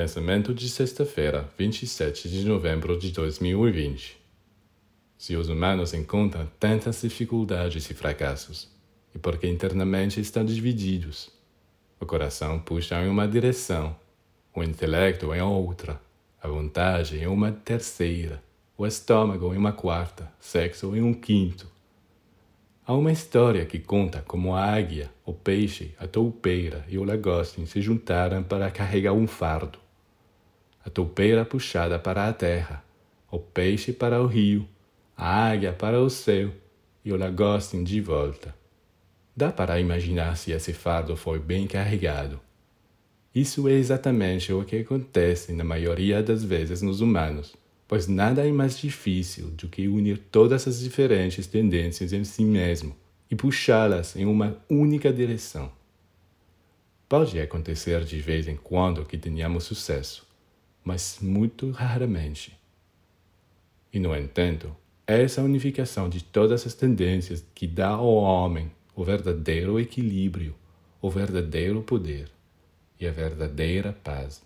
Pensamento de sexta-feira, 27 de novembro de 2020. Se os humanos encontram tantas dificuldades e fracassos, é porque internamente estão divididos. O coração puxa em uma direção, o intelecto em outra, a vontade em uma terceira, o estômago em uma quarta, sexo em um quinto. Há uma história que conta como a águia, o peixe, a toupeira e o lagostim se juntaram para carregar um fardo. A toupeira puxada para a terra, o peixe para o rio, a águia para o céu e o lagostim de volta. Dá para imaginar se esse fardo foi bem carregado. Isso é exatamente o que acontece na maioria das vezes nos humanos, pois nada é mais difícil do que unir todas as diferentes tendências em si mesmo e puxá-las em uma única direção. Pode acontecer de vez em quando que tenhamos sucesso, mas muito raramente. E, no entanto, essa unificação de todas as tendências que dá ao homem o verdadeiro equilíbrio, o verdadeiro poder e a verdadeira paz.